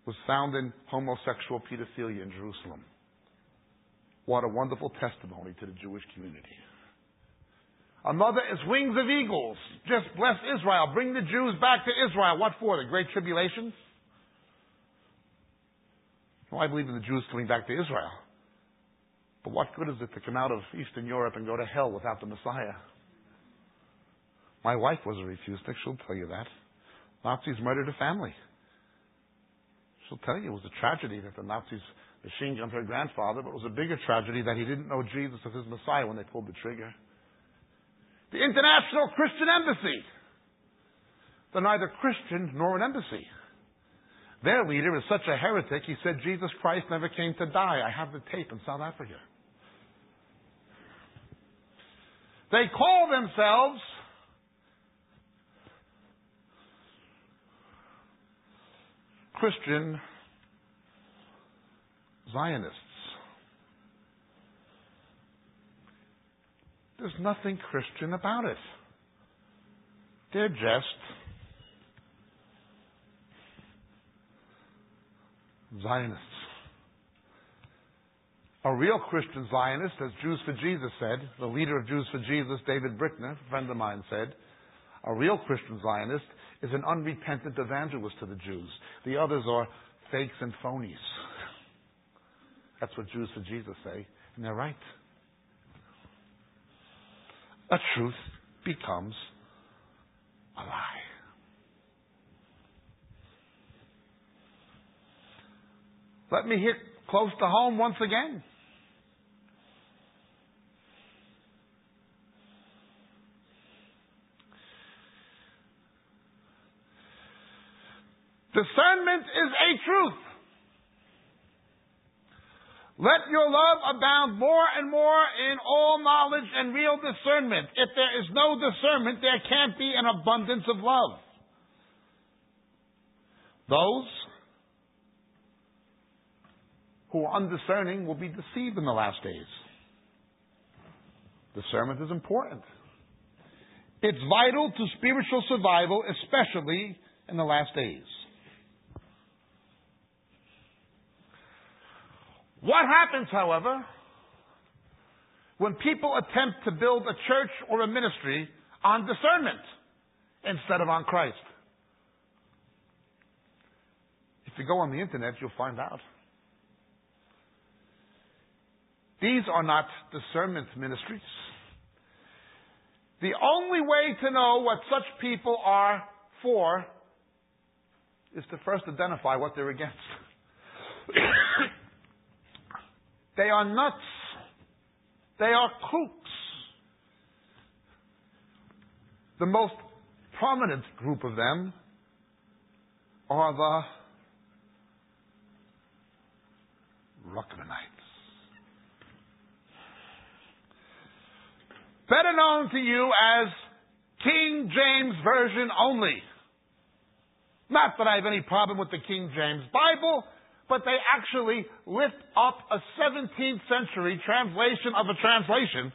was found in homosexual pedophilia in Jerusalem. What a wonderful testimony to the Jewish community. Another is wings of eagles. Just bless Israel. Bring the Jews back to Israel. What for? The Great Tribulation? Well, I believe in the Jews coming back to Israel. But what good is it to come out of Eastern Europe and go to hell without the Messiah? My wife was a refusenik. She'll tell you that. Nazis murdered a family. She'll tell you it was a tragedy that the Nazis machine gunned her grandfather, but it was a bigger tragedy that he didn't know Jesus as his Messiah when they pulled the trigger. The International Christian Embassy. They're neither Christian nor an embassy. Their leader is such a heretic, he said Jesus Christ never came to die. I have the tape in South Africa. They call themselves Christian Zionists. There's nothing Christian about it. They're just Zionists. A real Christian Zionist, as Jews for Jesus said, the leader of Jews for Jesus, David Brickner, a friend of mine, said, a real Christian Zionist is an unrepentant evangelist to the Jews. The others are fakes and phonies. That's what Jews for Jesus say, and they're right. A truth becomes a lie. Let me hit close to home once again. Discernment is a truth. Let your love abound more and more in all knowledge and real discernment. If there is no discernment, there can't be an abundance of love. Those who are undiscerning will be deceived in the last days. Discernment is important. It's vital to spiritual survival, especially in the last days. What happens, however, when people attempt to build a church or a ministry on discernment instead of on Christ? If you go on the internet, you'll find out. These are not discernment ministries. The only way to know what such people are for is to first identify what they're against. they are nuts. They are kooks. The most prominent group of them are the Ruckmanites. Better known to you as King James Version only. Not that I have any problem with the King James Bible, but they actually lift up a 17th century translation of a translation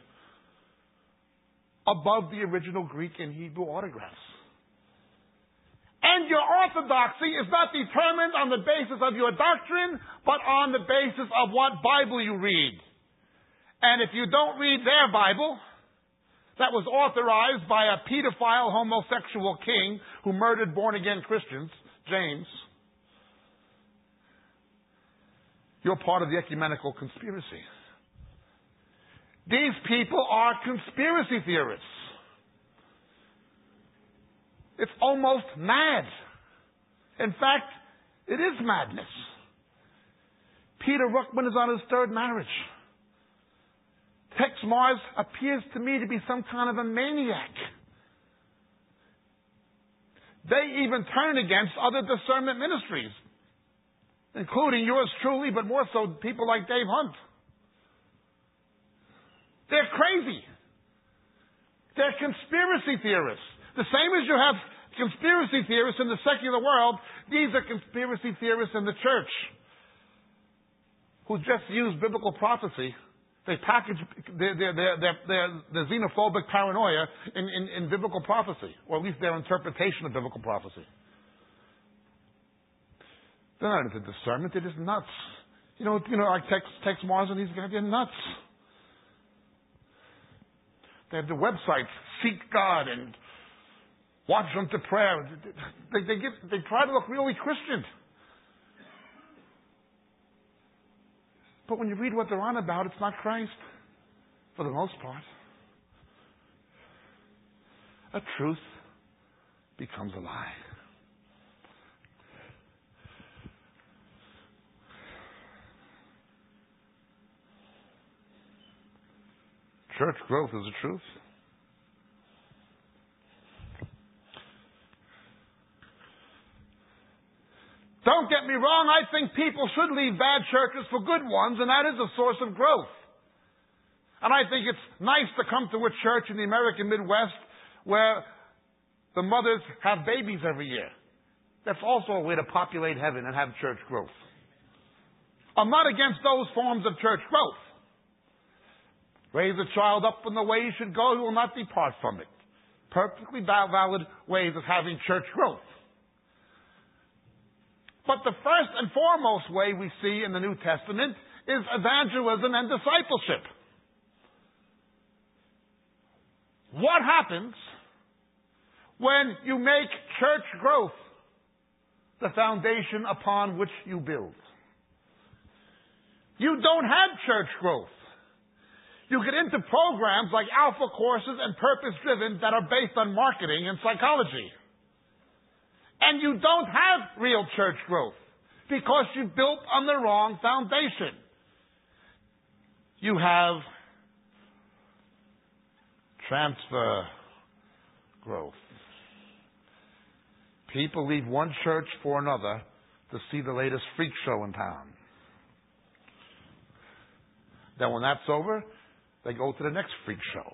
above the original Greek and Hebrew autographs. And your orthodoxy is not determined on the basis of your doctrine, but on the basis of what Bible you read. And if you don't read their Bible, that was authorized by a pedophile homosexual king who murdered born again Christians, James. You're part of the ecumenical conspiracy. These people are conspiracy theorists. It's almost mad. In fact, it is madness. Peter Ruckman is on his third marriage. Texe Marrs appears to me to be some kind of a maniac. They even turn against other discernment ministries, including yours truly, but more so people like Dave Hunt. They're crazy. They're conspiracy theorists. The same as you have conspiracy theorists in the secular world, these are conspiracy theorists in the church who just use biblical prophecy they package their, their, their, their, xenophobic paranoia in, in, in biblical prophecy, or at least their interpretation of biblical prophecy. They're not into discernment, they're just nuts. You know, you know, like Texe, Texe Marrs and these guys, they're nuts. They have the websites, Seek God and Watch Unto Prayer. They, they, get, they try to look really Christian. But when you read what they're on about, it's not Christ, for the most part. A truth becomes a lie. Church growth is a truth. Don't get me wrong, I think people should leave bad churches for good ones, and that is a source of growth. And I think it's nice to come to a church in the American Midwest where the mothers have babies every year. That's also a way to populate heaven and have church growth. I'm not against those forms of church growth. Raise a child up in the way he should go, he will not depart from it. Perfectly valid ways of having church growth. But the first and foremost way we see in the New Testament is evangelism and discipleship. What happens when you make church growth the foundation upon which you build? You don't have church growth. You get into programs like alpha courses and purpose driven that are based on marketing and psychology. And you don't have real church growth because you built on the wrong foundation. You have transfer growth. People leave one church for another to see the latest freak show in town. Then when that's over, they go to the next freak show.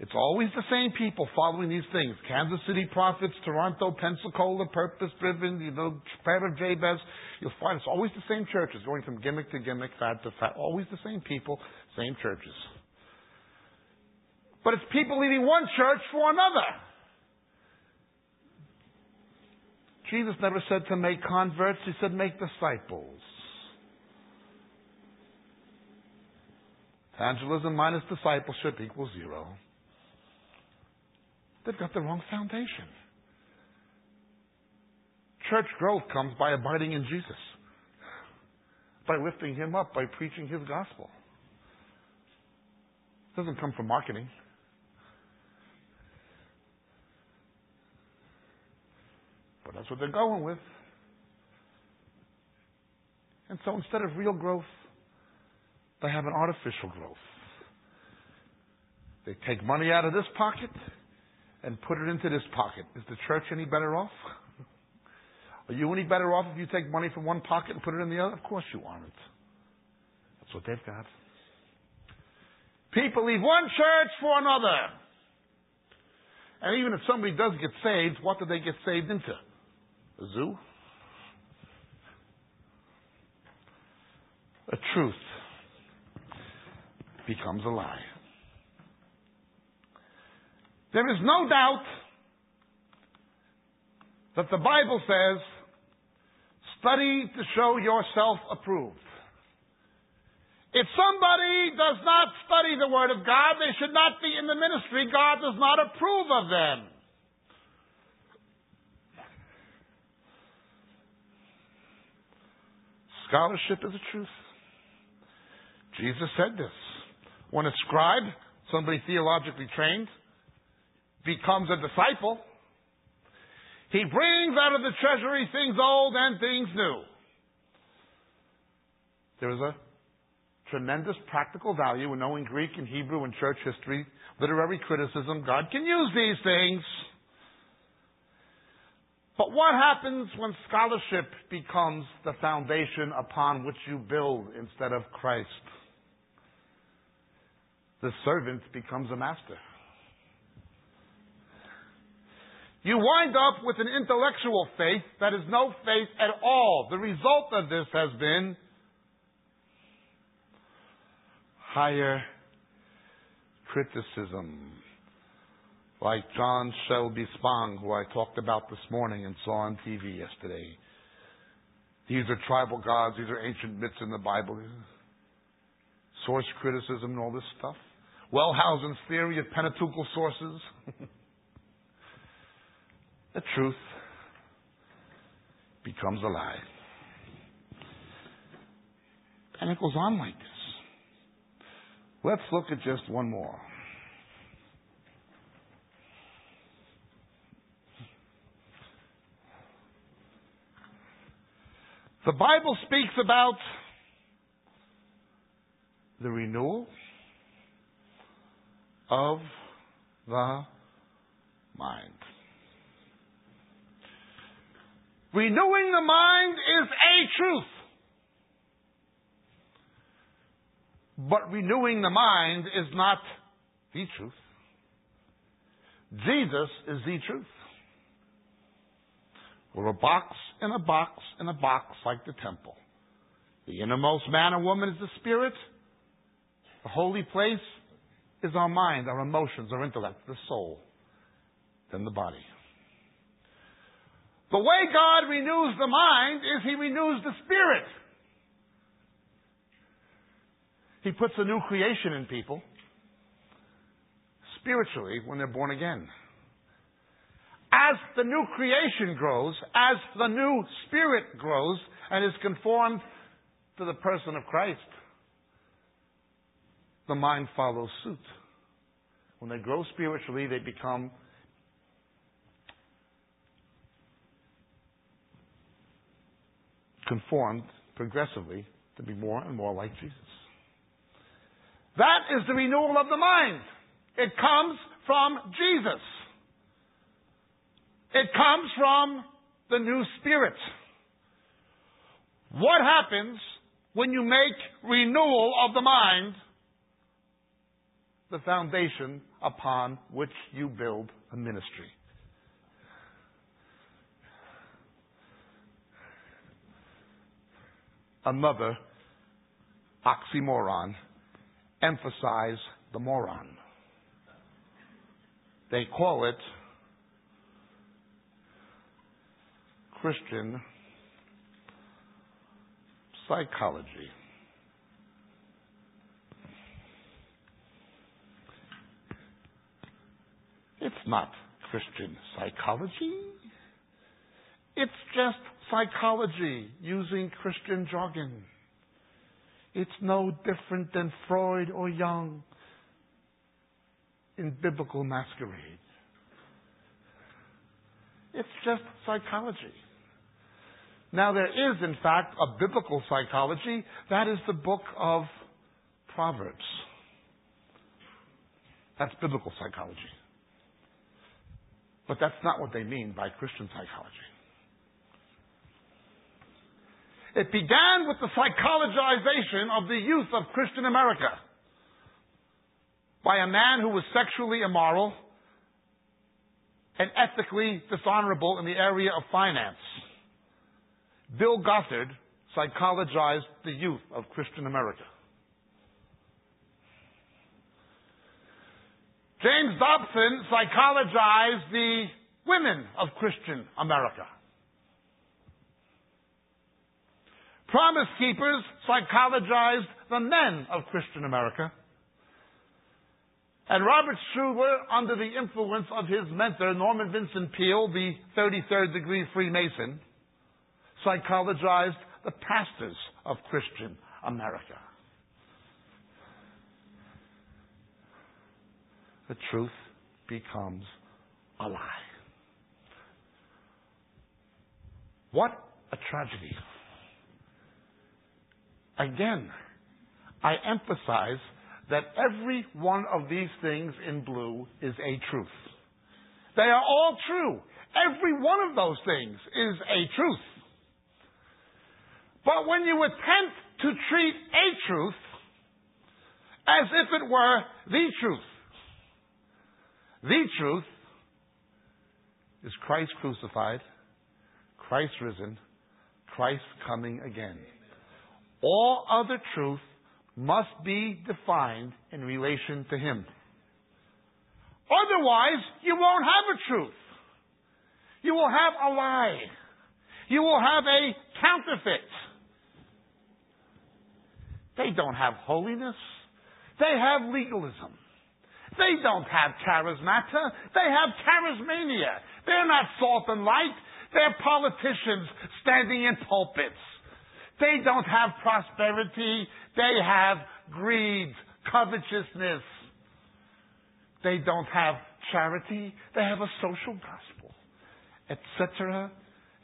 It's always the same people following these things. Kansas City Prophets, Toronto, Pensacola, Purpose Driven, you know, Prayer of Jabez. You'll find it's always the same churches, going from gimmick to gimmick, fad to fad. Always the same people, same churches. But it's people leaving one church for another. Jesus never said to make converts, he said make disciples. Evangelism minus discipleship equals zero. They've got the wrong foundation. Church growth comes by abiding in Jesus, by lifting Him up, by preaching His gospel. It doesn't come from marketing. But that's what they're going with. And so instead of real growth, they have an artificial growth. They take money out of this pocket and put it into this pocket. Is the church any better off? Are you any better off if you take money from one pocket and put it in the other? Of course you aren't. That's what they've got. People leave one church for another. And even if somebody does get saved, what do they get saved into? A zoo? A truth becomes a lie. There is no doubt that the Bible says, study to show yourself approved. If somebody does not study the Word of God, they should not be in the ministry. God does not approve of them. Scholarship is a truth. Jesus said this. When a scribe, somebody theologically trained, becomes a disciple, he brings out of the treasury things old and things new. There is a tremendous practical value in knowing Greek and Hebrew and church history, literary criticism. God can use these things. But what happens when scholarship becomes the foundation upon which you build instead of Christ? the servant becomes a master. You wind up with an intellectual faith that is no faith at all. The result of this has been higher criticism. Like John Shelby Spong, who I talked about this morning and saw on TV yesterday. These are tribal gods, these are ancient myths in the Bible. Source criticism and all this stuff. Wellhausen's theory of Pentateuchal sources. the truth becomes a lie. And it goes on like this. Let's look at just one more. The Bible speaks about the renewal of the mind. Renewing the mind is a truth. But renewing the mind is not the truth. Jesus is the truth. We're a box in a box in a box like the temple. The innermost man or woman is the spirit. The holy place is our mind, our emotions, our intellect, the soul, then the body. The way God renews the mind is He renews the spirit. He puts a new creation in people spiritually when they're born again. As the new creation grows, as the new spirit grows and is conformed to the person of Christ, the mind follows suit. When they grow spiritually, they become conformed progressively to be more and more like Jesus. That is the renewal of the mind. It comes from Jesus. It comes from the new spirit. What happens when you make renewal of the mind the foundation upon which you build a ministry? Another oxymoron emphasize the moron. They call it Christian psychology. It's not Christian psychology. It's just psychology using Christian jargon. It's no different than Freud or Jung in biblical masquerade. It's just psychology. Now, there is, in fact, a biblical psychology. That is the book of Proverbs. That's biblical psychology. But that's not what they mean by Christian psychology. It began with the psychologization of the youth of Christian America by a man who was sexually immoral and ethically dishonorable in the area of finance. Bill Gothard psychologized the youth of Christian America. James Dobson psychologized the women of Christian America. Promise Keepers psychologized the men of Christian America. And Robert Schuller, under the influence of his mentor, Norman Vincent Peale, the 33rd degree Freemason, psychologized the pastors of Christian America. The truth becomes a lie. What a tragedy. Again, I emphasize that every one of these things in blue is a truth. They are all true. Every one of those things is a truth. But when you attempt to treat a truth as if it were the truth, the truth is Christ crucified, Christ risen, Christ coming again. All other truth must be defined in relation to Him. Otherwise, you won't have a truth. You will have a lie. You will have a counterfeit. They don't have holiness. They have legalism. They don't have charismata. They have charismania. They're not salt and light. They're politicians standing in pulpits. They don't have prosperity. They have greed, covetousness. They don't have charity. They have a social gospel, etc.,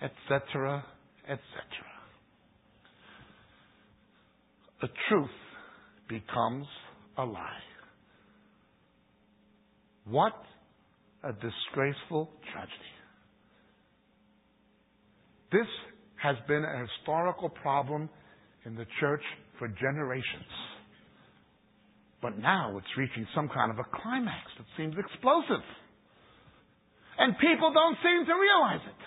etc., etc. The truth becomes a lie. What a disgraceful tragedy. This has been a historical problem in the church for generations. But now it's reaching some kind of a climax that seems explosive. And people don't seem to realize it.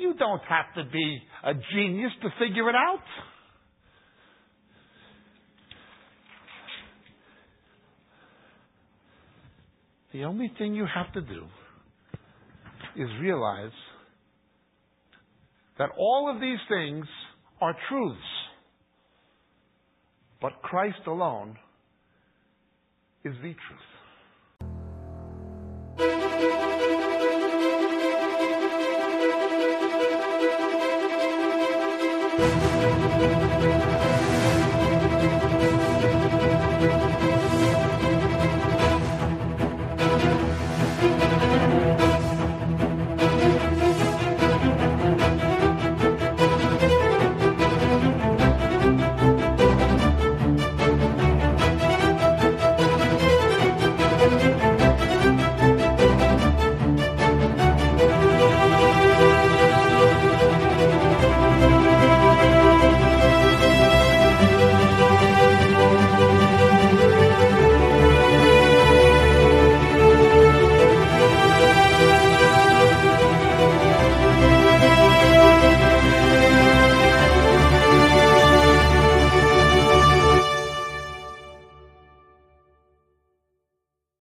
You don't have to be a genius to figure it out. The only thing you have to do is realize that all of these things are truths, but Christ alone is the truth.